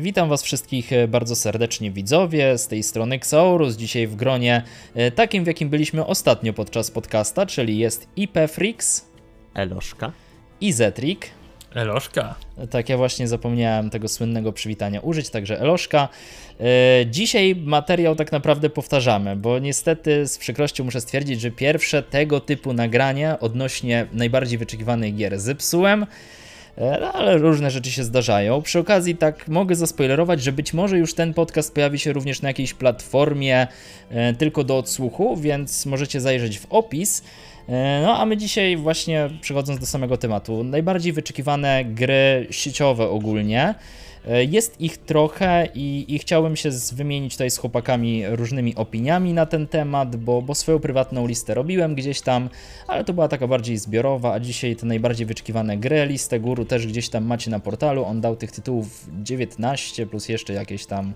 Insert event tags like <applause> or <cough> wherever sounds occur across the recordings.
Witam Was wszystkich e, bardzo serdecznie, widzowie. Z tej strony Xaurus. Dzisiaj w gronie e, takim, w jakim byliśmy ostatnio podczas podcasta, czyli jest IP Freaks Eloszka. i Zetrik. Eloszka. Tak, ja właśnie zapomniałem tego słynnego przywitania użyć, także Eloszka. E, Dzisiaj materiał tak naprawdę powtarzamy, bo niestety z przykrością muszę stwierdzić, że pierwsze tego typu nagranie odnośnie najbardziej wyczekiwanych gier zepsułem. E, no, ale różne rzeczy się zdarzają. Przy okazji, tak mogę zaspoilerować, że być może już ten podcast pojawi się również na jakiejś platformie e, tylko do odsłuchu, więc możecie zajrzeć w opis. E, No a my dzisiaj właśnie przechodząc do samego tematu, najbardziej wyczekiwane gry sieciowe ogólnie. E, Jest ich trochę i, i chciałbym się z, wymienić tutaj z chłopakami różnymi opiniami na ten temat, bo, bo swoją prywatną listę robiłem gdzieś tam, ale to była taka bardziej zbiorowa, a dzisiaj te najbardziej wyczekiwane gry, listę guru też gdzieś tam macie na portalu. On dał tych tytułów 19 plus jeszcze jakieś tam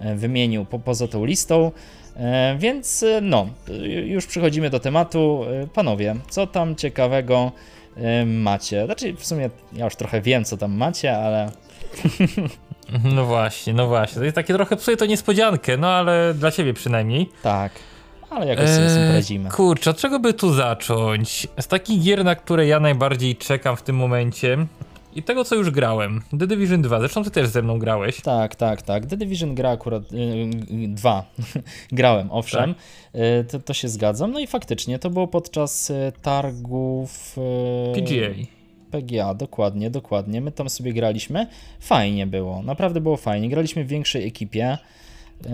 e, wymienił po, poza tą listą. E, Więc no, e, już przechodzimy do tematu. Panowie, co tam ciekawego macie? Znaczy, w sumie ja już trochę wiem, co tam macie, ale <laughs> No właśnie, no właśnie. To jest takie trochę psuje to niespodziankę, no ale dla ciebie przynajmniej. tak. Ale jakoś sobie Eee, poradzimy. Kurczę, od czego by tu zacząć? Z takich gier, na które ja najbardziej czekam w tym momencie i tego, co już grałem. The Division 2, zresztą ty też ze mną grałeś. Tak, tak, tak. The Division gra akurat y, y, dwa. <laughs> Grałem, owszem. Y, to, to się zgadzam. No i faktycznie to było podczas y, targów y, PGA. PGA, dokładnie, dokładnie. My tam sobie graliśmy. Fajnie było, naprawdę było fajnie. Graliśmy w większej ekipie.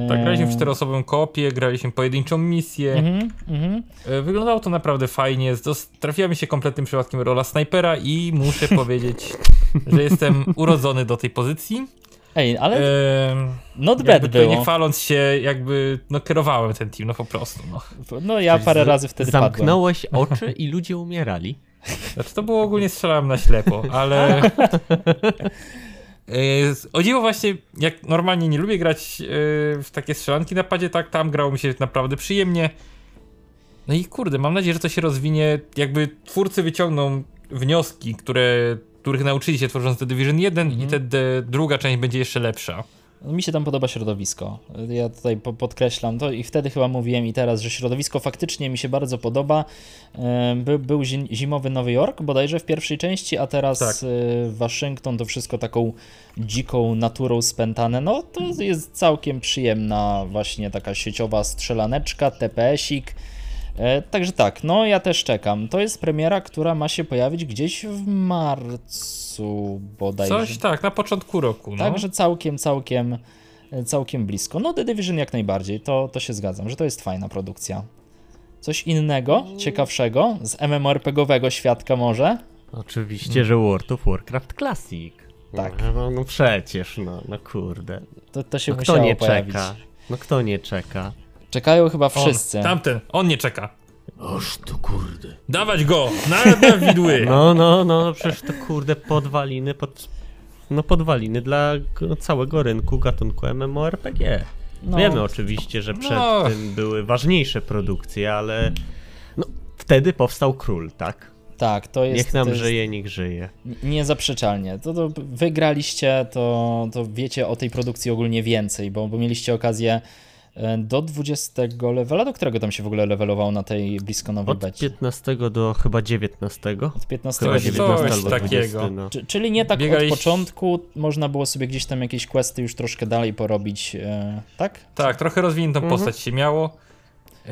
Tak, graliśmy w czteroosobową kopię, graliśmy pojedynczą misję. Mhm. E, Wyglądało to naprawdę fajnie. Trafiła mi się kompletnym przypadkiem rola snajpera i muszę <laughs> powiedzieć, że jestem urodzony do tej pozycji. Ej, ale Ehm, not bad tutaj nie było. chwaląc się, jakby no kierowałem ten team, no po prostu. No. No ja parę Z- razy wtedy padłem. Zamknąłeś oczy i ludzie umierali. Znaczy to było ogólnie strzelałem na ślepo, ale... <laughs> E, O dziwo właśnie, jak normalnie nie lubię grać e, w takie strzelanki na padzie, tak tam grało mi się naprawdę przyjemnie. No i kurde, mam nadzieję, że to się rozwinie, jakby twórcy wyciągną wnioski, które, których nauczyli się tworząc The Division 1 i te, te, druga część będzie jeszcze lepsza. Mi się tam podoba środowisko. Ja tutaj po- podkreślam to i wtedy chyba mówiłem i teraz, że środowisko faktycznie mi się bardzo podoba. E, By, był zi- zimowy Nowy Jork bodajże w pierwszej części, a teraz Tak. e, Waszyngton to wszystko taką dziką naturą spętane. No to jest całkiem przyjemna właśnie taka sieciowa strzelaneczka, TPS-ik. E, Także tak, no ja też czekam. To jest premiera, która ma się pojawić gdzieś w marcu bodajże. Coś tak, na początku roku. No. Także całkiem, całkiem, całkiem blisko. No The Division jak najbardziej, to, to się zgadzam, że to jest fajna produkcja. Coś innego, ciekawszego, z MMORPGowego świadka może? Oczywiście, że World of Warcraft Classic. Tak. No, no przecież, no, no kurde. To, to się No kto nie pojawić. czeka? No kto nie czeka? Czekają chyba On, wszyscy. tamten, on nie czeka. Oż to kurde. Dawać go! Na, na widły! <laughs> No, no, no, przecież to kurde podwaliny, pod... no podwaliny dla całego rynku gatunku MMORPG. No. Wiemy oczywiście, że przed No. tym były ważniejsze produkcje, ale no, wtedy powstał król, tak? Tak, to jest, Niech nam jest żyje, niech żyje. niezaprzeczalnie. To, to wygraliście, to, to wiecie o tej produkcji ogólnie więcej, bo, bo mieliście okazję do 20 levela, do którego tam się w ogóle levelował na tej blisko nowej Od becie? 15 do chyba 19. Od 15 Chyba do Coś 19 19. albo takiego. 20. No. Czy- Czyli nie tak Biegaliś- od początku, można było sobie gdzieś tam jakieś questy już troszkę dalej porobić, e, tak? Tak, trochę rozwiniętą Mhm. postać się miało. E,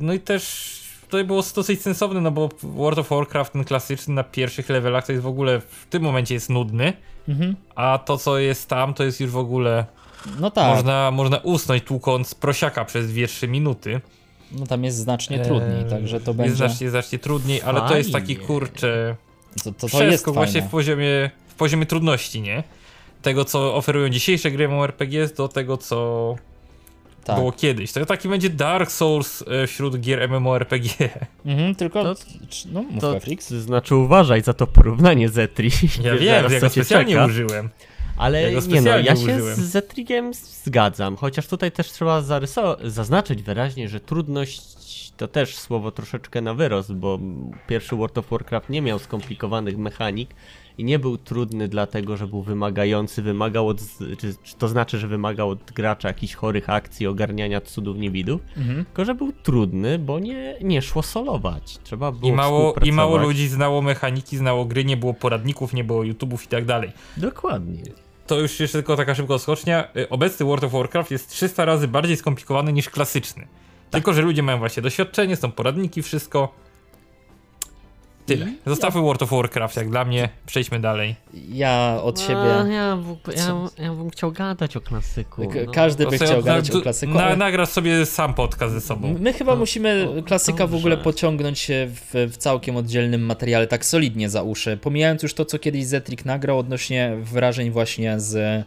No i też to było dosyć sensowne, no bo World of Warcraft, ten klasyczny na pierwszych levelach, to jest w ogóle w tym momencie jest nudny, Mhm. a to co jest tam, to jest już w ogóle No tak, można, można usnąć tłukąc prosiaka przez 2-3 minuty. no tam jest znacznie trudniej, E, także to jest będzie, znacznie, znacznie trudniej, ale to jest taki Fajnie. kurczę to, to, to jest właśnie fajne. w poziomie, w poziomie trudności, nie? Tego, co oferują dzisiejsze gry MMORPG do tego, co Tak. było kiedyś. To taki będzie Dark Souls e, wśród gier MMORPG. Mhm, tylko, To- no mów To Pefrix. znaczy uważaj za to porywanie Zetri. Ja Wiesz wiem, ja go specjalnie czeka. użyłem. Ale Ja nie no, ja się użyłem. z Zetrigiem zgadzam, chociaż tutaj też trzeba zaznaczyć wyraźnie, że trudność to też słowo troszeczkę na wyrost, bo pierwszy World of Warcraft nie miał skomplikowanych mechanik i nie był trudny dlatego, że był wymagający, wymagał od, czy, czy to znaczy, że wymagał od gracza jakichś chorych akcji, ogarniania cudów niewidów, Mhm. tylko że był trudny, bo nie, nie szło solować. Trzeba było I mało, I mało ludzi znało mechaniki, znało gry, nie było poradników, nie było YouTube'ów i tak dalej. Dokładnie. To już jeszcze tylko taka szybko skocznia. Y, Obecny World of Warcraft jest 300 razy bardziej skomplikowany niż klasyczny. Tak. Tylko, że ludzie mają właśnie doświadczenie, są poradniki, wszystko. Tyle. Zostawmy World of Warcraft, jak dla mnie. Przejdźmy dalej. Ja od A, siebie. ja, w- ja, ja bym chciał gadać o klasyku. No. Każdy To by chciał na- gadać o klasyku. Na, ale nagrasz sobie sam podcast ze sobą. My chyba To- musimy to klasyka w ogóle pociągnąć w, w całkiem oddzielnym materiale, tak solidnie za uszy. Pomijając już to, co kiedyś Zetrik nagrał odnośnie wrażeń właśnie z,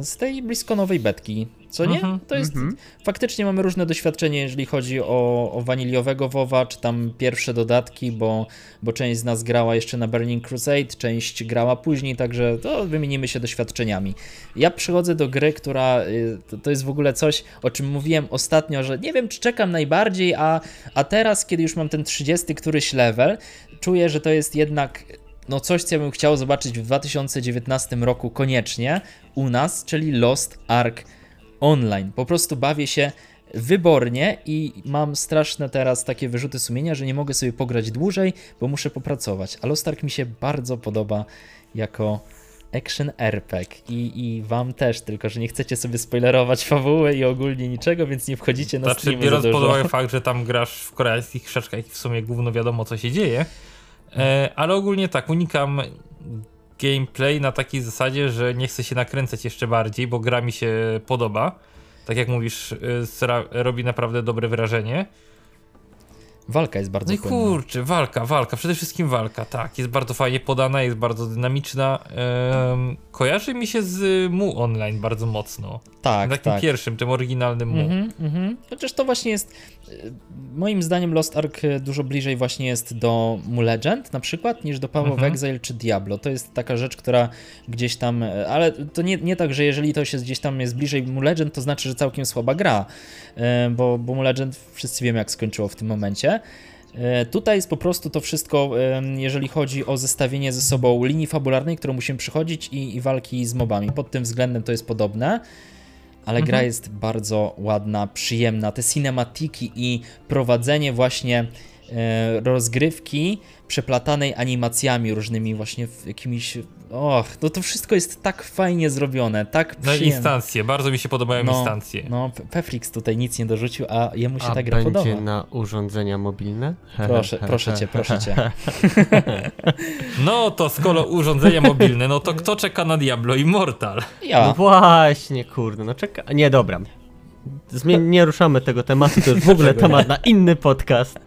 z tej bliskonowej betki. Co nie? Mhm, To jest. mhm. Faktycznie mamy różne doświadczenie, jeżeli chodzi o, o waniliowego WoWa, czy tam pierwsze dodatki, bo, bo część z nas grała jeszcze na Burning Crusade, część grała później, także to wymienimy się doświadczeniami. Ja przychodzę do gry, która y, to, to jest w ogóle coś, o czym mówiłem ostatnio, że nie wiem, czy czekam najbardziej, a, a teraz, kiedy już mam ten 30 któryś level, czuję, że to jest jednak no coś, co ja bym chciał zobaczyć w 2019 roku koniecznie u nas, czyli Lost Ark online. Po prostu bawię się wybornie i mam straszne teraz takie wyrzuty sumienia, że nie mogę sobie pograć dłużej, bo muszę popracować. A Lost Ark mi się bardzo podoba jako action RPG i, i wam też, tylko że nie chcecie sobie spoilerować fabuły i ogólnie niczego, więc nie wchodzicie na Znaczy, streamy za biorąc pod uwagę fakt, że tam grasz w koreańskich krzaczkach i w sumie gówno wiadomo co się dzieje, ale ogólnie tak, unikam gameplay na takiej zasadzie, że nie chcę się nakręcać jeszcze bardziej, bo gra mi się podoba. Tak jak mówisz, sra- robi naprawdę dobre wrażenie. Walka jest bardzo No i płynna. kurczę, walka, walka, przede wszystkim walka, tak, jest bardzo fajnie podana, jest bardzo dynamiczna. Em, kojarzy mi się z Mu Online bardzo mocno. Tak, takim tak. pierwszym, tym oryginalnym Mu. Mhm, mhm. Chociaż to właśnie jest, y, moim zdaniem Lost Ark y, dużo bliżej właśnie jest do Mu Legend na przykład, niż do of Mhm. Exile czy Diablo. To jest taka rzecz, która gdzieś tam, y, ale to nie, nie tak, że jeżeli to się gdzieś tam jest bliżej Mu Legend, to znaczy, że całkiem słaba gra, y, bo, bo Mu Legend wszyscy wiemy jak skończyło w tym momencie. Y, Tutaj jest po prostu to wszystko, jeżeli chodzi o zestawienie ze sobą linii fabularnej, którą musimy przychodzić i, i walki z mobami. Pod tym względem to jest podobne ale gra jest bardzo ładna, przyjemna. Te cinematiki i prowadzenie właśnie e, rozgrywki przeplatanej animacjami różnymi właśnie w jakimiś... Och, no to wszystko jest tak fajnie zrobione, tak No przyjemne. instancje, bardzo mi się podobają No, instancje. No, Pe- Pefrix tutaj nic nie dorzucił, a jemu się A ta gra będzie podoba. na urządzenia mobilne? Proszę, proszę cię, proszę cię. <laughs> No to skoro urządzenia mobilne, no to kto czeka na Diablo Immortal? No Ja. właśnie, kurde, no czeka. Nie, dobra. Zmie- nie ruszamy tego tematu, to jest w ogóle temat na inny podcast.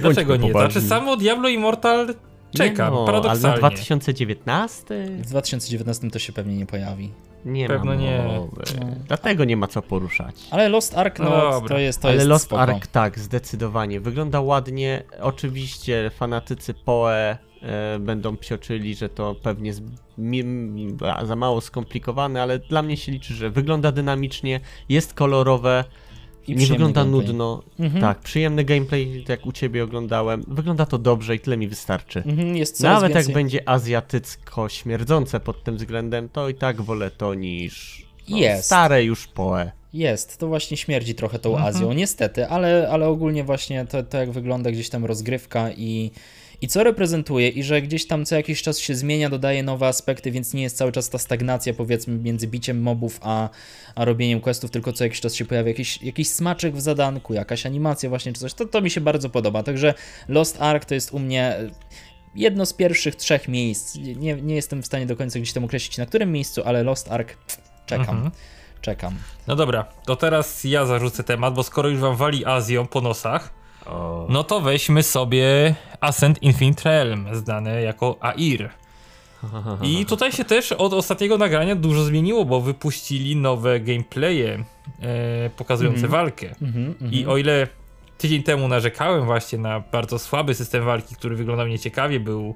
Dlaczego nie? poważni. Znaczy samo Diablo Immortal czekam, nie no, paradoksalnie. Ale na 2019? W 2019 to się pewnie nie pojawi. Nie Pewno ma nie. mowy. Dlatego nie ma co poruszać. Ale Lost Ark, no, No to jest to Ale jest Lost spoko. Ark tak, zdecydowanie. Wygląda ładnie. Oczywiście fanatycy Poe będą psioczyli, że to pewnie za mało skomplikowane, ale dla mnie się liczy, że wygląda dynamicznie, jest kolorowe, I nie wygląda gameplay. nudno. Mhm. Tak, przyjemny gameplay, tak jak u ciebie oglądałem. Wygląda to dobrze i tyle mi wystarczy. Mhm, jest Nawet więcej... jak będzie azjatycko śmierdzące pod tym względem, to i tak wolę to niż no, Jest. stare już Poe. Jest, to właśnie śmierdzi trochę tą Mhm. Azją, niestety, ale, ale ogólnie właśnie to, to jak wygląda gdzieś tam rozgrywka i, i co reprezentuje? I że gdzieś tam co jakiś czas się zmienia, dodaje nowe aspekty, więc nie jest cały czas ta stagnacja powiedzmy między biciem mobów a, a robieniem questów, tylko co jakiś czas się pojawia jakiś, jakiś smaczek w zadanku, jakaś animacja właśnie czy coś, to, to mi się bardzo podoba, także Lost Ark to jest u mnie jedno z pierwszych trzech miejsc, nie, nie jestem w stanie do końca gdzieś tam określić na którym miejscu, ale Lost Ark czekam, Mhm. czekam. No dobra, to teraz ja zarzucę temat, bo skoro już wam wali Azją po nosach, no to weźmy sobie Ascent Infinite Realm, znane jako AIR. I tutaj się też od ostatniego nagrania dużo zmieniło, bo wypuścili nowe gameplaye e, pokazujące Mhm. walkę. Mhm, mhm. I o ile tydzień temu narzekałem właśnie na bardzo słaby system walki, który wyglądał nieciekawie, był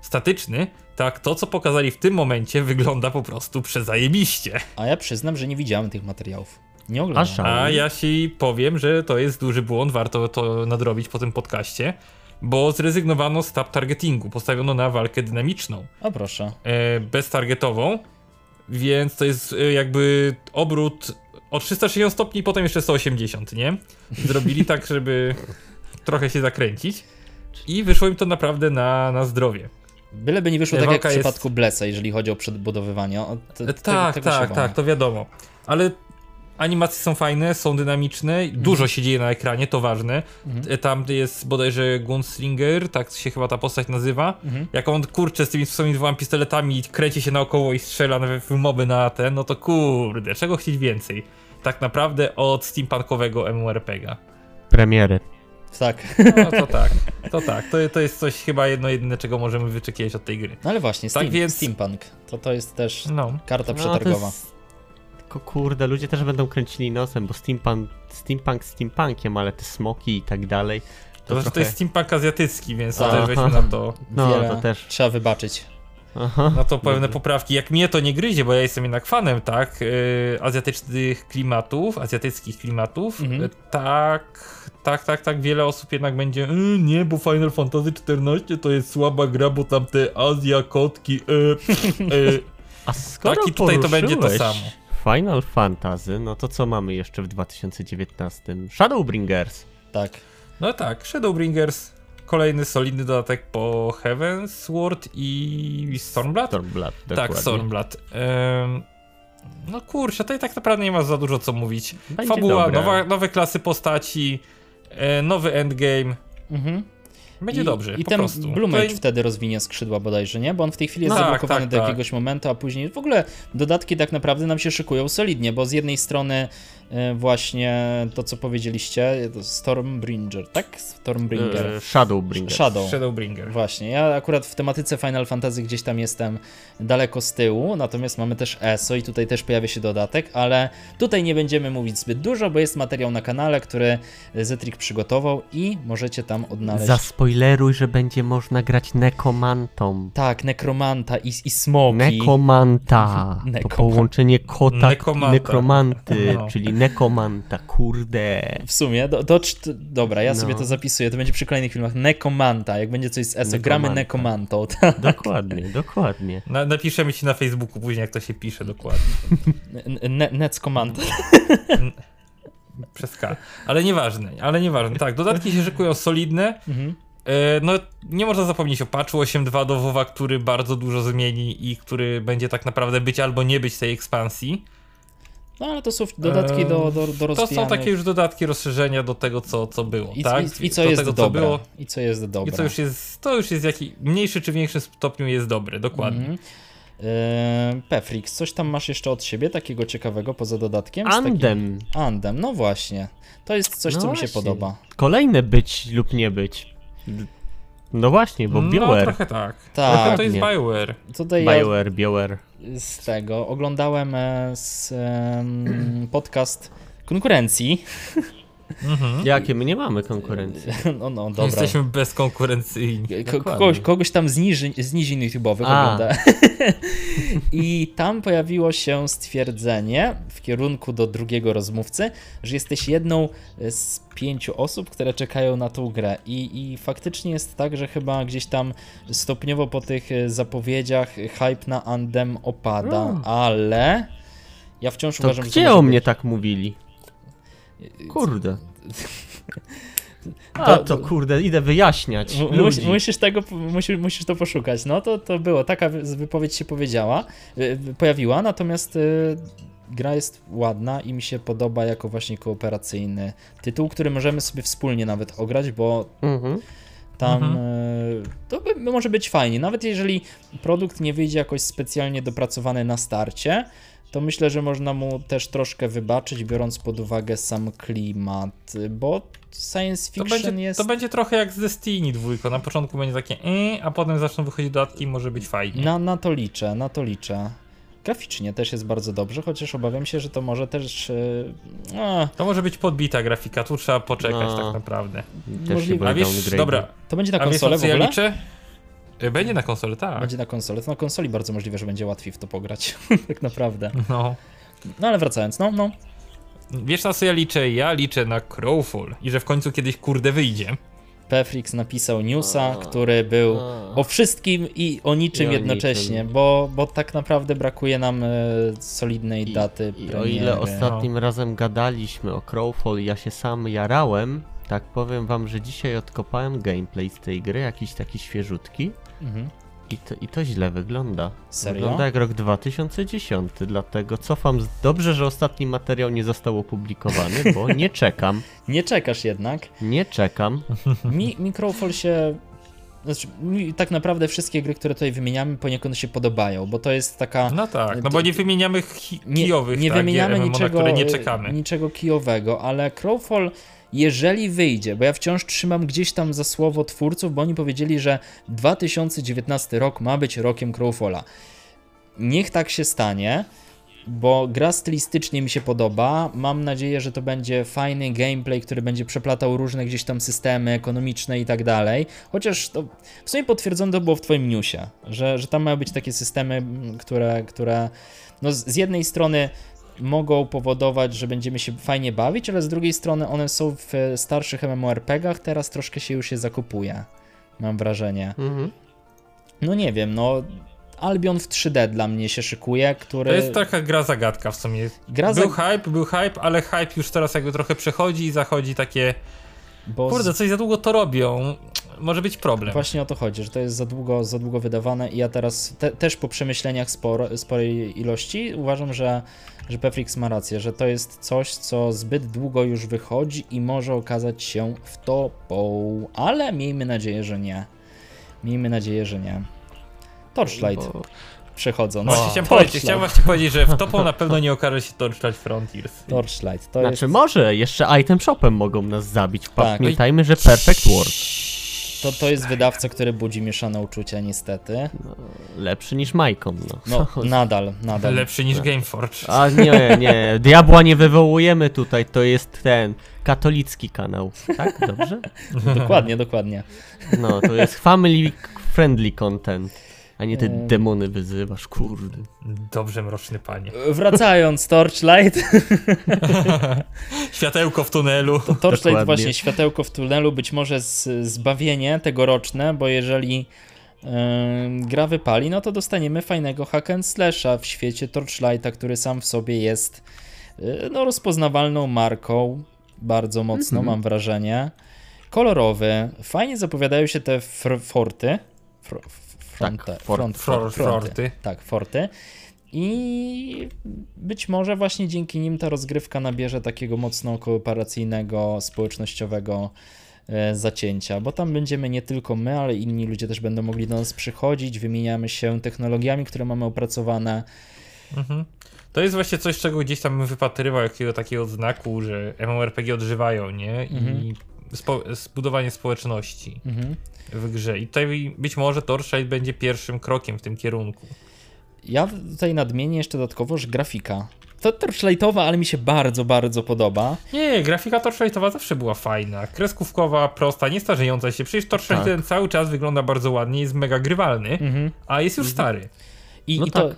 statyczny, tak to co pokazali w tym momencie wygląda po prostu przezajebiście. A ja przyznam, że nie widziałem tych materiałów. Nie oglądałem. Asza. A ja ci powiem, że to jest duży błąd, warto to nadrobić po tym podcaście. bo zrezygnowano z tab targetingu, postawiono na walkę dynamiczną, O proszę. e, beztargetową, więc to jest e, jakby obrót o 360 stopni, potem jeszcze 180, nie? Zrobili tak, żeby trochę się zakręcić i wyszło im to naprawdę na, na zdrowie. Byleby nie wyszło tak jak w Walka jest- przypadku Blesa, jeżeli chodzi o przedbudowywanie. O, te, tego- tak, tak, tak, to wiadomo. Ale animacje są fajne, są dynamiczne, dużo się dzieje na ekranie, to ważne. Mhm. Tam jest bodajże Gunslinger, tak się chyba ta postać nazywa. Mhm. Jak on kurczę z tymi swoimi dwoma pistoletami kręci się naokoło i strzela na w moby na ten, no to kurde, czego chcieć więcej? Tak naprawdę od steampunkowego MMORPG'a. Premiery. Tak. No to tak, to tak, to, to jest coś chyba jedno jedyne, czego możemy wyczekiwać od tej gry. No ale właśnie, Tak steam, więc- steampunk. To, to jest też No. karta No, przetargowa. jest... Tylko kurde, ludzie też będą kręcili nosem, bo steampunk, steampunk steampunkiem, ale te smoki i tak dalej. To, To, znaczy, to trochę... jest steampunk azjatycki, więc to Aha. też weźmy na to No, Wiele to też. Trzeba wybaczyć. Aha. No to pewne poprawki. Jak mnie to nie gryzie, bo ja jestem jednak fanem, tak, yy, azjatycznych klimatów, azjatyckich klimatów, Mhm. yy, tak, tak, tak, tak, wiele osób jednak będzie, yy, nie, bo Final Fantasy XIV to jest słaba gra, bo tam te Azja, kotki, yy, yy. <laughs> A skoro Tak, i tutaj to będzie to samo. Final Fantasy, no to co mamy jeszcze w 2019? Shadowbringers. Tak. No tak, Shadowbringers, kolejny solidny dodatek po Heaven's Sword i Stormblood? Stormblood, Tak, dokładnie. Stormblood. Ym, no kurczę, tutaj tak naprawdę nie ma za dużo co mówić. Będzie Fabuła, nowa, nowe klasy postaci, e, nowy endgame. Mhm. Będzie I, dobrze, I ten prostu. Blue Mage Tutaj- wtedy rozwinie skrzydła bodajże, nie? Bo on w tej chwili jest Tak, zablokowany tak, do tak. jakiegoś momentu, a później w ogóle dodatki tak naprawdę nam się szykują solidnie, bo z jednej strony właśnie to, co powiedzieliście, to Stormbringer, tak? Stormbringer. E, Shadowbringers. Shadow. Shadowbringer. Właśnie, ja akurat w tematyce Final Fantasy gdzieś tam jestem daleko z tyłu, natomiast mamy też ESO i tutaj też pojawia się dodatek, ale tutaj nie będziemy mówić zbyt dużo, bo jest materiał na kanale, który Zetrik przygotował i możecie tam odnaleźć. Zaspoileruj, że będzie można grać nekomantą. Tak, nekromanta i, i smoki. Nekomanta. To połączenie kota Nekomanta. i nekromanty, No. czyli nekomanta, kurde. W sumie, do, do, dobra, ja sobie No. to zapisuję, to będzie przy kolejnych filmach. Nekomanta, jak będzie coś z ESO, gramy Nekomanta. Nekomantą. <laughs> tak. Dokładnie, dokładnie. Na, napiszemy ci na Facebooku później, jak to się pisze dokładnie. Ne, Neckomanta. Przez K. Ale nieważne, ale nieważne. Tak, dodatki się szykują solidne. Mhm. E, No, nie można zapomnieć o patchu 8.2 do WoWa, który bardzo dużo zmieni i który będzie tak naprawdę być albo nie być tej ekspansji. No ale to są dodatki do, do, do To są takie już dodatki, rozszerzenia do tego, co, co było, I, tak? i, I co do jest tego, dobre. Co było, I co jest dobre. I co już jest, to już jest jaki mniejszy czy większym stopniu jest dobre, dokładnie. Mhm. Eee, Pefrix, coś tam masz jeszcze od siebie takiego ciekawego poza dodatkiem? Z takim- Andem. Andem, no właśnie. To jest coś, No co mi się właśnie. podoba. Kolejne być lub nie być. No właśnie, bo no BioWare. trochę tak. Tak. Trochę to jest Nie. BioWare. Tutaj ja BioWare, BioWare. z tego oglądałem e, z, em, <clears throat> podcast konkurencji. Mhm. Jakie my nie mamy konkurencji. <laughs> No, no, dobra. Jesteśmy bezkonkurencyjni. Ko- kogoś, kogoś tam z niżin, z nizin YouTube'owych ogląda. <laughs> I tam pojawiło się stwierdzenie w kierunku do drugiego rozmówcy, że jesteś jedną z pięciu osób, które czekają na tą grę. I, I faktycznie jest tak, że chyba gdzieś tam stopniowo po tych zapowiedziach hype na Andem opada, Mm. ale ja wciąż To uważam, że gdzie o mnie być- tak mówili? Kurde. <laughs> To- A to kurde, idę wyjaśniać. Mus, musisz, tego, musisz, musisz to poszukać. No to, to było, taka wy- wypowiedź się powiedziała, y, pojawiła, natomiast y, gra jest ładna i mi się podoba jako właśnie kooperacyjny tytuł, który możemy sobie wspólnie nawet ograć, bo Mhm. tam Mhm. y, to by, może być fajnie. Nawet jeżeli produkt nie wyjdzie jakoś specjalnie dopracowany na starcie, to myślę, że można mu też troszkę wybaczyć, biorąc pod uwagę sam klimat, bo science To fiction będzie, jest... to będzie trochę jak z Destiny dwójko. Na początku będzie takie yy, a potem zaczną wychodzić dodatki i może być fajnie. Na, na to liczę, na to liczę. Graficznie też jest bardzo dobrze, chociaż obawiam się, że to może też. Yy, To może być podbita grafika, tu trzeba poczekać No. tak naprawdę. Też Możliwe. się A wiesz, dobra, to będzie na a wiesz konsolę na w co ja ogóle? liczę? Y, Będzie na konsolę, tak. Będzie na konsolę. To na konsoli bardzo możliwe, że będzie łatwiej w to pograć. <laughs> tak naprawdę. No. No ale wracając, no, no. Wiesz na co ja liczę? Ja liczę na Crowfall i że w końcu kiedyś kurde wyjdzie. Pefrix napisał newsa, A. który był A. o wszystkim i o niczym I o jednocześnie, niczym. Bo, bo tak naprawdę brakuje nam e, solidnej I- daty I o premiery. ile ostatnim razem gadaliśmy o Crowfall, ja się sam jarałem, tak powiem wam, że dzisiaj odkopałem gameplay z tej gry, jakiś taki świeżutki. Mhm. I to, I to źle wygląda. Serio? Wygląda jak rok 2010, dlatego cofam. Z... Dobrze, że ostatni materiał nie został opublikowany, bo <laughs> nie czekam. Nie czekasz jednak. Nie czekam. Mi, mi Crowfall się. Znaczy, mi tak naprawdę wszystkie gry, które tutaj wymieniamy, poniekąd się podobają, bo to jest taka. No tak, no bo nie wymieniamy nie, kijowych, nie tak, wymieniamy gier niczego, na które nie czekamy. niczego kijowego, ale Crowfall, jeżeli wyjdzie, bo ja wciąż trzymam gdzieś tam za słowo twórców, bo oni powiedzieli, że 2019 rok ma być rokiem Crowfalla. Niech tak się stanie, bo gra stylistycznie mi się podoba. Mam nadzieję, że to będzie fajny gameplay, który będzie przeplatał różne gdzieś tam systemy ekonomiczne i tak dalej. Chociaż to w sumie potwierdzone to było w Twoim newsie, że, że tam mają być takie systemy, m, które, które no z jednej strony mogą powodować, że będziemy się fajnie bawić, ale z drugiej strony one są w starszych MMORPG-ach, teraz troszkę się już je zakupuje. Mam wrażenie. Mhm. No nie wiem, no Albion w 3D dla mnie się szykuje, który... To jest taka gra zagadka w sumie. Gra był za- hype, był hype, ale hype już teraz jakby trochę przechodzi i zachodzi takie bo kurde, coś za długo to robią. Może być problem. Właśnie o to chodzi, że to jest za długo, za długo wydawane i ja teraz te, też po przemyśleniach sporo, sporej ilości uważam, że, że Pefrix ma rację, że to jest coś, co zbyt długo już wychodzi i może okazać się wtopą, ale miejmy nadzieję, że nie. Miejmy nadzieję, że nie. Torchlight Bo... przechodząc. Właśnie chciałem, powiedzieć, chciałem właśnie powiedzieć, że w topą na pewno nie okaże się Torchlight Frontiers. Torchlight, to Znaczy jest... może, jeszcze item shopem mogą nas zabić. Tak. Pamiętajmy, że Perfect World. To, to jest wydawca, który budzi mieszane uczucia, niestety. Lepszy niż Majkom, no. No, nadal, nadal. Lepszy niż Gameforge. A nie, nie, diabła nie wywołujemy tutaj, to jest ten katolicki kanał, tak? Dobrze? <laughs> Dokładnie, dokładnie. No, to jest family friendly content, a nie te Em. demony wyzywasz, kurde. Dobrze, mroczny panie. <laughs> Wracając, Torchlight. <laughs> Światełko w tunelu. Torchlight Dokładnie. właśnie, światełko w tunelu, być może z, zbawienie tegoroczne, bo jeżeli yy, gra wypali, no to dostaniemy fajnego hack and slasha w świecie Torchlighta, który sam w sobie jest yy, no, rozpoznawalną marką, bardzo mocno mam wrażenie. Kolorowy, fajnie zapowiadają się te fr- forty. Fr- fronte, Tak, fort- front, for- fronty. forty. Tak, forty. I być może właśnie dzięki nim ta rozgrywka nabierze takiego mocno kooperacyjnego, społecznościowego e, zacięcia, bo tam będziemy nie tylko my, ale inni ludzie też będą mogli do nas przychodzić, wymieniamy się technologiami, które mamy opracowane. Mhm. To jest właśnie coś, czego gdzieś tam bym wypatrywał, jakiego takiego znaku, że MMORPG odżywają, nie? I Mhm. Spo- zbudowanie społeczności Mhm. w grze. I tutaj być może Torchlight będzie pierwszym krokiem w tym kierunku. Ja tutaj nadmienię jeszcze dodatkowo, że grafika. To torchlightowa, ale mi się bardzo, bardzo podoba. Nie, grafika Torchlightowa zawsze była fajna. Kreskówkowa, prosta, nie starzejąca się. Przecież Torchlight Tak. ten cały czas wygląda bardzo ładnie, jest mega grywalny, Mhm. a jest już stary. I, No i to. tak.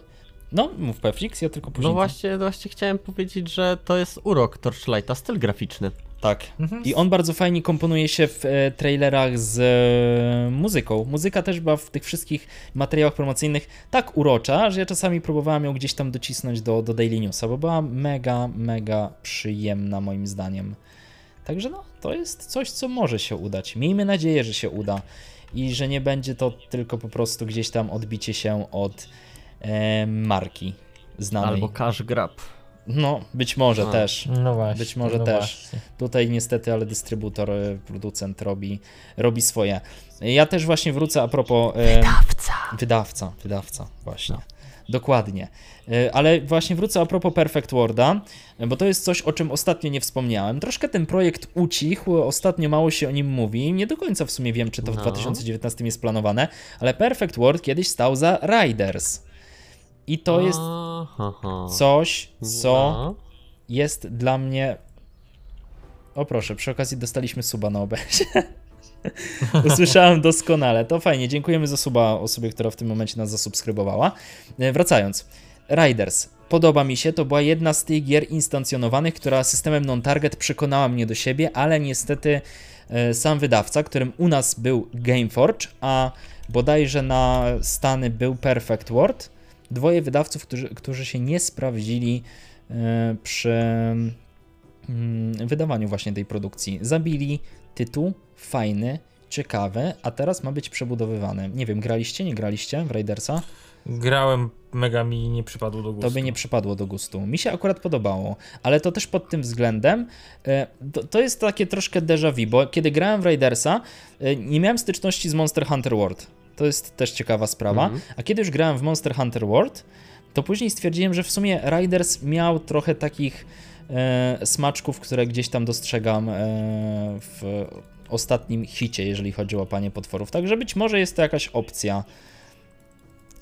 No, mów Peflix, ja tylko później. No właśnie, właśnie chciałem powiedzieć, że to jest urok Torchlighta, styl graficzny. Tak. Mhm. I on bardzo fajnie komponuje się w e, trailerach z e, muzyką. Muzyka też była w tych wszystkich materiałach promocyjnych tak urocza, że ja czasami próbowałem ją gdzieś tam docisnąć do, do Daily Newsa, bo była mega, mega przyjemna moim zdaniem. Także no, to jest coś, co może się udać. Miejmy nadzieję, że się uda i że nie będzie to tylko po prostu gdzieś tam odbicie się od e, marki znanej. Albo Cash Grab. No, być może A. też. No właśnie. Być może no też. Właśnie. Tutaj niestety, ale dystrybutor, e, producent robi, robi swoje. Ja też właśnie wrócę a propos. e, Dawca. Wydawca, wydawca, właśnie. Dokładnie. E, Ale właśnie wrócę a propos Perfect Worda, bo to jest coś, o czym ostatnio nie wspomniałem. Troszkę ten projekt ucichł, ostatnio mało się o nim mówi. Nie do końca w sumie wiem, czy to w No. 2019 jest planowane, ale Perfect World kiedyś stał za Riders. I to jest coś, co No. jest dla mnie. O proszę, przy okazji dostaliśmy suba na OBS. <laughs> Usłyszałem doskonale. To fajnie. Dziękujemy za suba osobie, która w tym momencie nas zasubskrybowała. E, Wracając. Riders. Podoba mi się, to była jedna z tych gier instancjonowanych, która systemem non-target przekonała mnie do siebie, ale niestety e, sam wydawca, którym u nas był Gameforge, a bodajże na Stany był Perfect World. Dwoje wydawców, którzy, którzy się nie sprawdzili e, przy mm, wydawaniu właśnie tej produkcji. Zabili tytuł fajny, ciekawy, a teraz ma być przebudowywany. Nie wiem, graliście, nie graliście w Raidersa? Grałem, mega mi nie przypadło do gustu. Tobie nie przypadło do gustu. Mi się akurat podobało, ale to też pod tym względem e, to, to jest takie troszkę déjà vu, bo kiedy grałem w Raidersa, e, nie miałem styczności z Monster Hunter World. To jest też ciekawa sprawa. Mhm. A kiedy już grałem w Monster Hunter World, to później stwierdziłem, że w sumie Riders miał trochę takich e, smaczków, które gdzieś tam dostrzegam e, w ostatnim hicie, jeżeli chodzi o łapanie potworów. Także być może jest to jakaś opcja.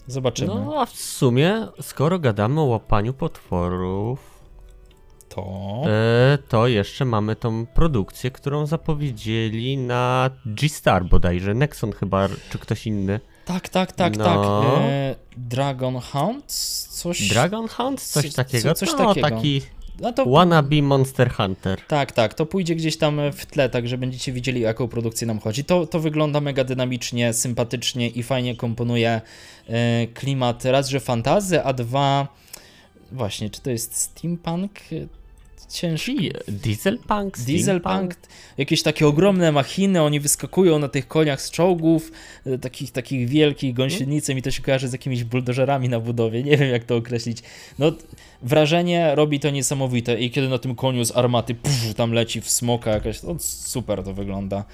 Zobaczymy. No a w sumie, skoro gadamy o łapaniu potworów, To. e, to jeszcze mamy tą produkcję, którą zapowiedzieli na G-Star bodajże. Nexon chyba, czy ktoś inny. Tak, tak, tak, No. tak. E, Dragon Hunt? Coś. Dragon Hunt? Coś Co- co- takiego? coś no, takiego. taki No to. wannabe Monster Hunter. Tak, tak, to pójdzie gdzieś tam w tle, tak że będziecie widzieli, o jaką produkcję nam chodzi. To, to wygląda mega dynamicznie, sympatycznie i fajnie komponuje e, klimat raz, że fantazy, a dwa. Właśnie, czy to jest steampunk? Ciężki. Dieselpunk? Dieselpunk, jakieś takie ogromne machiny, oni wyskakują na tych koniach z czołgów, e, takich, takich wielkich gąsienicę, mi to się kojarzy z jakimiś buldożerami na budowie, nie wiem jak to określić. No, wrażenie robi to niesamowite i kiedy na tym koniu z armaty puf, tam leci w smoka jakaś, to super to wygląda.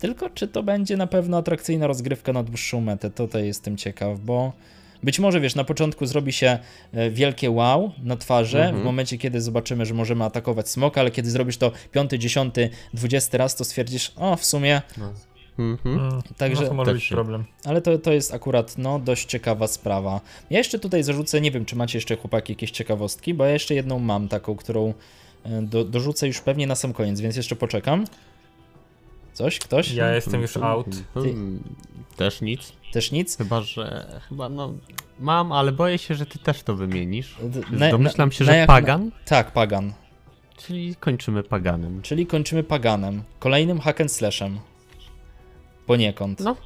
Tylko czy to będzie na pewno atrakcyjna rozgrywka na dłuższą metę, to to jestem ciekaw, bo być może, wiesz, na początku zrobi się e, wielkie wow na twarzy, Mhm. w momencie, kiedy zobaczymy, że możemy atakować smoka, ale kiedy zrobisz to piąty, dziesiąty, dwudziesty raz, to stwierdzisz, o, w sumie, Mhm. Mm, Także- no to może Też być problem. ale to, to jest akurat, no, dość ciekawa sprawa. Ja jeszcze tutaj zarzucę, nie wiem, czy macie jeszcze, chłopaki, jakieś ciekawostki, bo ja jeszcze jedną mam taką, którą e, do, dorzucę już pewnie na sam koniec, więc jeszcze poczekam. Coś? Ktoś? Ja jestem już out. Mhm. Też nic. Też nic? Chyba, że. Chyba no. Mam, ale boję się, że ty też to wymienisz. Na- Domyślam się, na że jak- Pagan, Tak, Pagan. czyli kończymy Paganem. Czyli kończymy Paganem. Kolejnym hack and slashem. Poniekąd. No.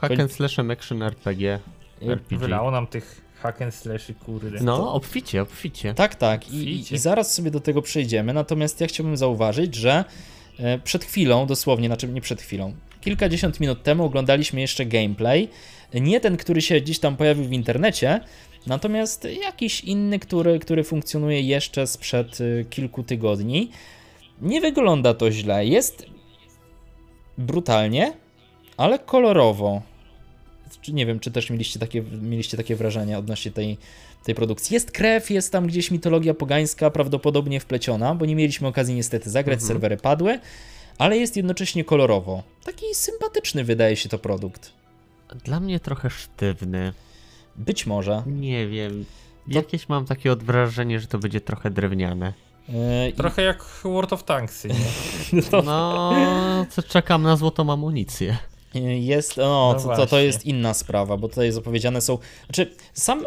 Hack Koń- and slashem action RPG. Y, RPG. Wylało nam tych hack and slashy, kurde. No, obficie, obficie. Tak, tak. I, i, Widzicie. I zaraz sobie do tego przejdziemy. Natomiast ja chciałbym zauważyć, że przed chwilą, dosłownie, znaczy nie przed chwilą, kilkadziesiąt minut temu oglądaliśmy jeszcze gameplay. Nie ten, który się gdzieś tam pojawił w internecie, natomiast jakiś inny, który, który funkcjonuje jeszcze sprzed e, kilku tygodni. Nie wygląda to źle. Jest brutalnie, ale kolorowo. Nie wiem, czy też mieliście takie, mieliście takie wrażenie odnośnie tej, tej produkcji. Jest krew, jest tam gdzieś mitologia pogańska, prawdopodobnie wpleciona, bo nie mieliśmy okazji niestety zagrać, Mhm. serwery padły, ale jest jednocześnie kolorowo. Taki sympatyczny wydaje się to produkt. Dla mnie trochę sztywny. Być może. Nie wiem. To- Jakieś mam takie odwrażenie, że to będzie trochę drewniane. Yy, i- Trochę jak World of Tanksy, nie? <laughs> No, co czekam na złotą amunicję. yy, Jest, no, No to, to, to jest inna sprawa, bo tutaj zapowiedziane są. Znaczy, sam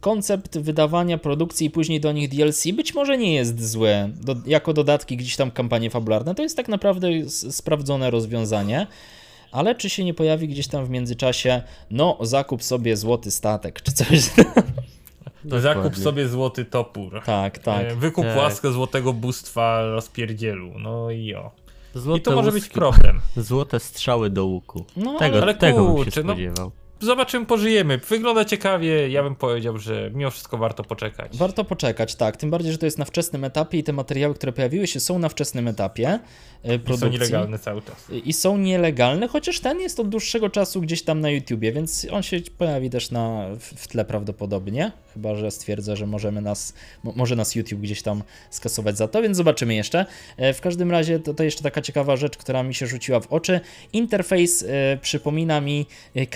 koncept wydawania produkcji i później do nich DLC być może nie jest zły. Do, jako dodatki gdzieś tam kampanie fabularne, to jest tak naprawdę sprawdzone rozwiązanie. Ale czy się nie pojawi gdzieś tam w międzyczasie, no zakup sobie złoty statek, czy coś. <laughs> Zakup Dokładnie. sobie złoty topór. tak, tak. E, Wykup Tak. łaskę złotego bóstwa rozpierdzielu. No i o. Złote I to może być łuski- problem. Złote strzały do łuku. No, Tego, ale tego bym się kurczę, no- spodziewał. Zobaczymy, pożyjemy. Wygląda ciekawie. Ja bym powiedział, że mimo wszystko warto poczekać. Warto poczekać, tak. Tym bardziej, że to jest na wczesnym etapie i te materiały, które pojawiły się, są na wczesnym etapie e, I są produkcji. nielegalne cały czas. I są nielegalne, chociaż ten jest od dłuższego czasu gdzieś tam na YouTubie, więc on się pojawi też na, w tle prawdopodobnie. Chyba, że stwierdza, że możemy nas, mo- może nas YouTube gdzieś tam skasować za to, więc zobaczymy jeszcze. E, W każdym razie to, to jeszcze taka ciekawa rzecz, która mi się rzuciła w oczy. Interfejs e, przypomina mi e,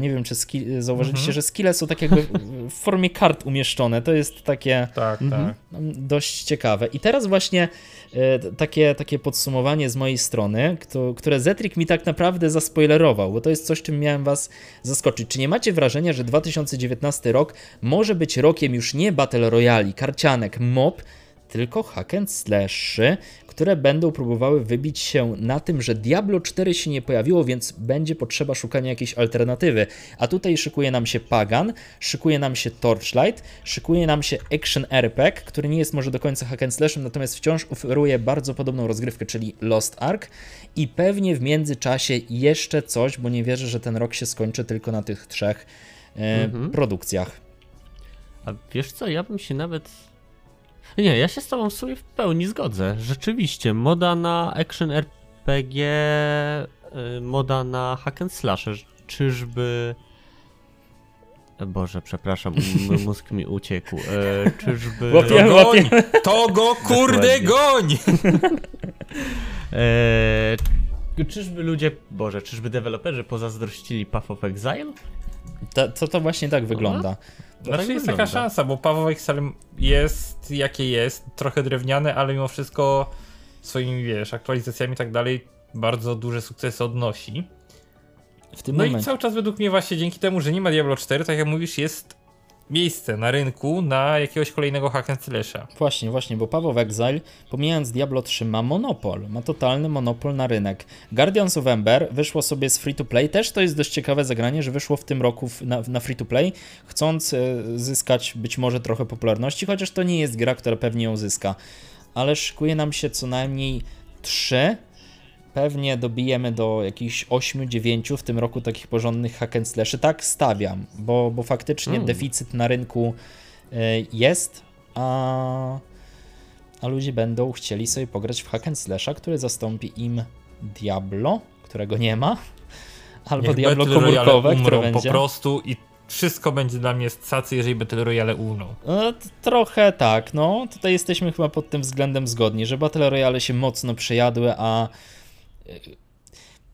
Nie wiem, czy ski, zauważyliście, Mhm. że skille są tak jakby w formie kart umieszczone. To jest takie Tak, Mhm. tak. no, dość ciekawe. I teraz właśnie e, takie, takie podsumowanie z mojej strony, które Zetrik mi tak naprawdę zaspoilerował, bo to jest coś, czym miałem was zaskoczyć. Czy nie macie wrażenia, że 2019 rok może być rokiem już nie Battle Royale, karcianek, mob, tylko hack and slashy, które będą próbowały wybić się na tym, że Diablo 4 się nie pojawiło, więc będzie potrzeba szukania jakiejś alternatywy. A tutaj szykuje nam się Pagan, szykuje nam się Torchlight, szykuje nam się Action RPG, który nie jest może do końca hack and slashem, natomiast wciąż oferuje bardzo podobną rozgrywkę, czyli Lost Ark i pewnie w międzyczasie jeszcze coś, bo nie wierzę, że ten rok się skończy tylko na tych trzech e, Mhm. produkcjach. A wiesz co, ja bym się nawet... Nie, ja się z tobą w sumie w pełni zgodzę. Rzeczywiście, moda na action RPG, y, moda na hack and slash. Czyżby... Boże, przepraszam, m- mózg mi uciekł. E, czyżby... Łapię- To łapie- goń! To go kurde goń! E, <laughs> czyżby ludzie... Boże, czyżby deweloperzy pozazdrościli Path of Exile? To, to, to właśnie tak wygląda. Znaczy tak jest taka szansa, bo Paweł Excel jest jakie jest, trochę drewniane, ale mimo wszystko swoimi, wiesz, aktualizacjami i tak dalej bardzo duże sukcesy odnosi. W tym No i momencie. cały czas według mnie właśnie dzięki temu, że nie ma Diablo 4, tak jak mówisz, jest miejsce na rynku na jakiegoś kolejnego hack and slasha. Właśnie, właśnie, bo Paweł Exile, pomijając Diablo 3, ma monopol, ma totalny monopol na rynek. Guardians of Ember wyszło sobie z free to play, też to jest dość ciekawe zagranie, że wyszło w tym roku na, na free to play, chcąc e, zyskać być może trochę popularności, chociaż to nie jest gra, która pewnie ją zyska. Ale szykuje nam się co najmniej 3, pewnie dobijemy do jakichś 8-9 w tym roku takich porządnych hack and slashy. Tak stawiam, bo, bo faktycznie Mm. deficyt na rynku e, jest, a, a ludzie będą chcieli sobie pograć w hack and slasha, który zastąpi im Diablo, którego nie ma, <laughs> albo Niech Diablo Battle komórkowe, które umrą będzie. po prostu i wszystko będzie dla mnie z cacy, jeżeli Battle Royale umrą. No, trochę tak, no. Tutaj jesteśmy chyba pod tym względem zgodni, że Battle Royale się mocno przejadły, a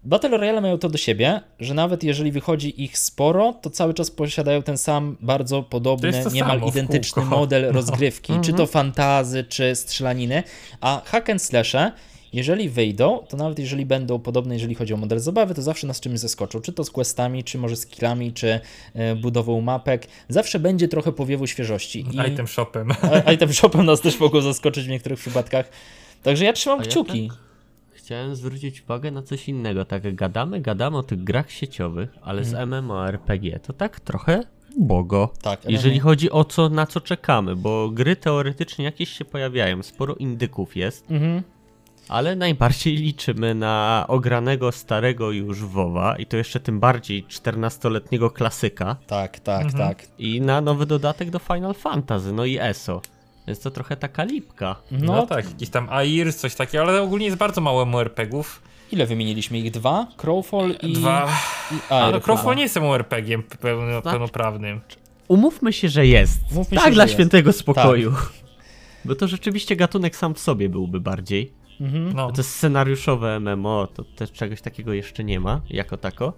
Battle Royale mają to do siebie, że nawet jeżeli wychodzi ich sporo, to cały czas posiadają ten sam bardzo podobny, To jest to niemal identyczny model No. rozgrywki, czy to fantazy, czy strzelaniny, a hack and slashe jeżeli wyjdą, to nawet jeżeli będą podobne, jeżeli chodzi o model zabawy, to zawsze nas czymś zaskoczą. Czy to z questami, czy może z killami, czy e, budową mapek. Zawsze będzie trochę powiewu świeżości. I Item shopem. a- <laughs> item shopem nas też mogło zaskoczyć w niektórych przypadkach. Także ja trzymam A ja kciuki. tak Chciałem zwrócić uwagę na coś innego. Tak gadamy, gadamy o tych grach sieciowych, ale z MMORPG to tak trochę bogo. Tak, Jeżeli MMO. chodzi o co, na co czekamy, bo gry teoretycznie jakieś się pojawiają, sporo indyków jest, Mhm. ale najbardziej liczymy na ogranego starego już WoWa i to jeszcze tym bardziej 14-letniego klasyka Tak, tak, Mhm. tak. i na nowy dodatek do Final Fantasy, no i ESO. Więc to trochę taka lipka. No, No, tak, jakiś tam AIR, coś takiego, ale ogólnie jest bardzo mało MMORPG-ów. ile wymieniliśmy ich? Dwa? Crowfall i. Dwa. I Ale Air no, Crowfall nie jest MMORPG-iem pełno, Tak. pełnoprawnym. Umówmy się, że jest. Mówmy tak, się, dla że jest. świętego spokoju. <laughs> Bo to rzeczywiście gatunek sam w sobie byłby bardziej. Mhm. No. To jest scenariuszowe MMO, to też czegoś takiego jeszcze nie ma, jako tako.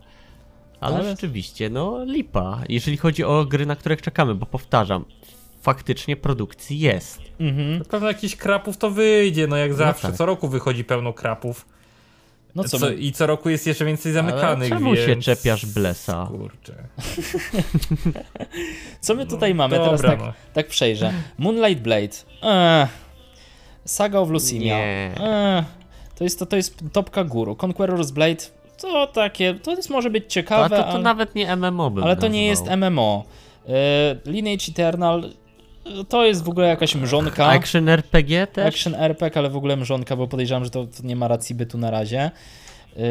Ale, Ale- rzeczywiście, no lipa, jeżeli chodzi o gry, na które czekamy, bo powtarzam, faktycznie produkcji jest. Mhm. Na pewno jakiś krapów to wyjdzie, no jak zawsze. tak. Co roku wychodzi pełno krapów. No co, Co, my- I co roku jest jeszcze więcej zamykanych, czemu więc... się czepiasz Blesa? Kurczę. co my tutaj mamy? dobra, Teraz tak, no. tak przejrzę. Moonlight Blade. Eee. Saga of Lucimia. Eee. To jest, to, to jest topka góru. Conqueror's Blade to takie, to jest może być ciekawe, to, to ale, nawet nie MMO bym ale to nie jest. MMO. Eee, Lineage Eternal to jest w ogóle jakaś mrzonka. Action RPG też? Action RPG, ale w ogóle mrzonka, bo podejrzewam, że to, to nie ma racji bytu na razie. Yy,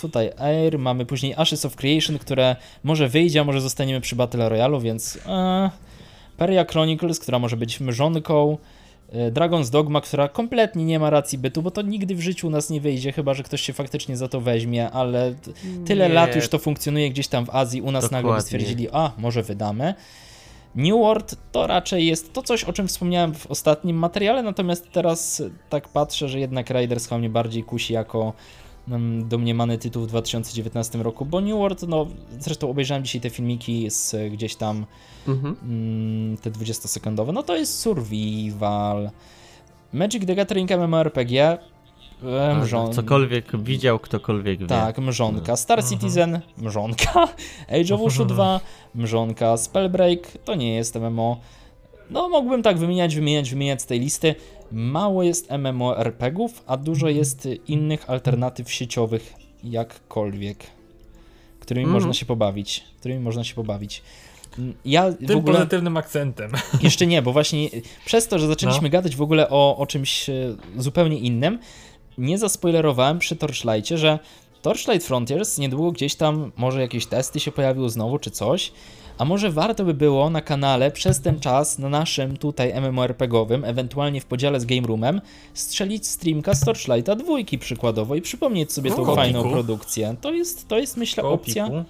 tutaj Air, mamy później Ashes of Creation, które może wyjdzie, a może zostaniemy przy Battle Royale, więc yy, Peria Chronicles, która może być mrzonką. yy, Dragon's Dogma, która kompletnie nie ma racji bytu, bo to nigdy w życiu u nas nie wyjdzie, chyba że ktoś się faktycznie za to weźmie, ale tyle Nie. lat już to funkcjonuje gdzieś tam w Azji, u nas nagle by Dokładnie. stwierdzili, a może wydamy. New World to raczej jest to coś, o czym wspomniałem w ostatnim materiale, natomiast teraz tak patrzę, że jednak Riders chyba mnie bardziej kusi jako mm, domniemany tytuł w 2019 roku, bo New World, no zresztą obejrzałem dzisiaj te filmiki z gdzieś tam Mhm. mm, te 20-sekundowe, no to jest survival. Magic the Gathering MMORPG, e, mrzon... Cokolwiek widział, ktokolwiek wie. Tak, mrzonka. Star Citizen, mrzonka. <laughs> Age of Ushu 2, mrzonka. Spellbreak, to nie jest MMO. No, mógłbym tak wymieniać, wymieniać, wymieniać z tej listy. Mało jest MMORPGów, a dużo jest innych alternatyw sieciowych, jakkolwiek, którymi Mhm. można się pobawić. Którymi można się pobawić. Mm, Ja w Tym ogóle. pozytywnym akcentem. Jeszcze nie, bo właśnie przez to, że zaczęliśmy No. gadać w ogóle o, o czymś e, zupełnie innym, nie zaspoilerowałem przy Torchlightie, że Torchlight Frontiers niedługo gdzieś tam może jakieś testy się pojawiły znowu czy coś, a może warto by było na kanale przez ten czas, na naszym tutaj MMORPG-owym, ewentualnie w podziale z Game Roomem, strzelić streamka z Torchlighta dwójki przykładowo i przypomnieć sobie tą kopiku. fajną produkcję. To jest, to jest myślę opcja Kopiku.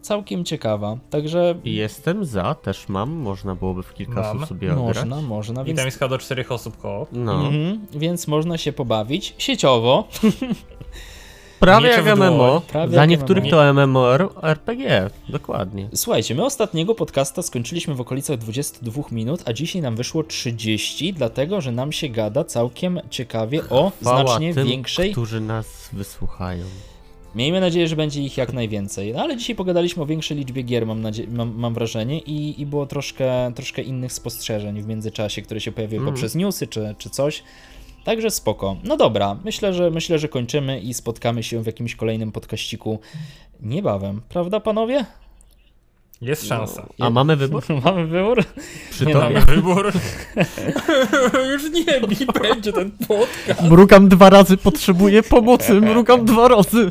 Całkiem ciekawa, także Jestem za, też mam, można byłoby w kilka Mam. osób sobie grać. można, można, I więc tam jest chyba do czterech osób koło. No, Mhm, więc można się pobawić sieciowo. <laughs> prawie jak. MMO, Prawie dla jak niektórych MMO. to MMO RPG, dokładnie. Słuchajcie, my ostatniego podcasta skończyliśmy w okolicach 22 minut, a dzisiaj nam wyszło 30, dlatego że nam się gada całkiem ciekawie o Chwała znacznie tym, większej. którzy nas wysłuchają. Miejmy nadzieję, że będzie ich jak najwięcej. No ale dzisiaj pogadaliśmy o większej liczbie gier, mam, mam, mam wrażenie, i, i było troszkę, troszkę innych spostrzeżeń w międzyczasie, które się pojawiły Mm. poprzez newsy czy, czy coś. Także spoko. No dobra, myślę, że myślę, że kończymy i spotkamy się w jakimś kolejnym podkaściku niebawem. Prawda, panowie? Jest szansa. A mamy wybór? <laughs> Mamy wybór? Przy Nie? Mamy <laughs> wybór. <laughs> Już nie, mi będzie ten podcast. Mrugam dwa razy, potrzebuję pomocy, mrugam dwa razy.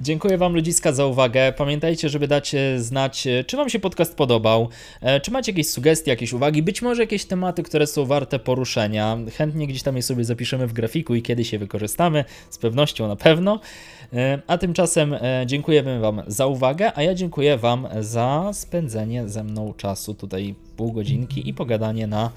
Dziękuję Wam ludziska za uwagę. Pamiętajcie, żeby dać e, znać, e, czy Wam się podcast podobał, e, czy macie jakieś sugestie, jakieś uwagi, być może jakieś tematy, które są warte poruszenia. Chętnie gdzieś tam je sobie zapiszemy w grafiku i kiedyś je wykorzystamy, z pewnością na pewno. E, A tymczasem e, dziękujemy Wam za uwagę, a ja dziękuję Wam za spędzenie ze mną czasu tutaj pół godzinki i pogadanie na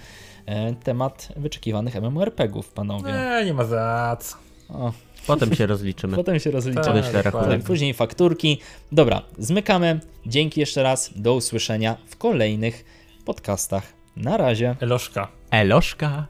e, temat wyczekiwanych MMORPG-ów, panowie. Nie, nie ma za co. O, Potem się rozliczymy. <laughs> potem się rozliczymy. Tak, Podeślę rachunek. Tak, później fakturki. Dobra, zmykamy. Dzięki jeszcze raz. Do usłyszenia w kolejnych podcastach. Na razie. Eloszka. Eloszka.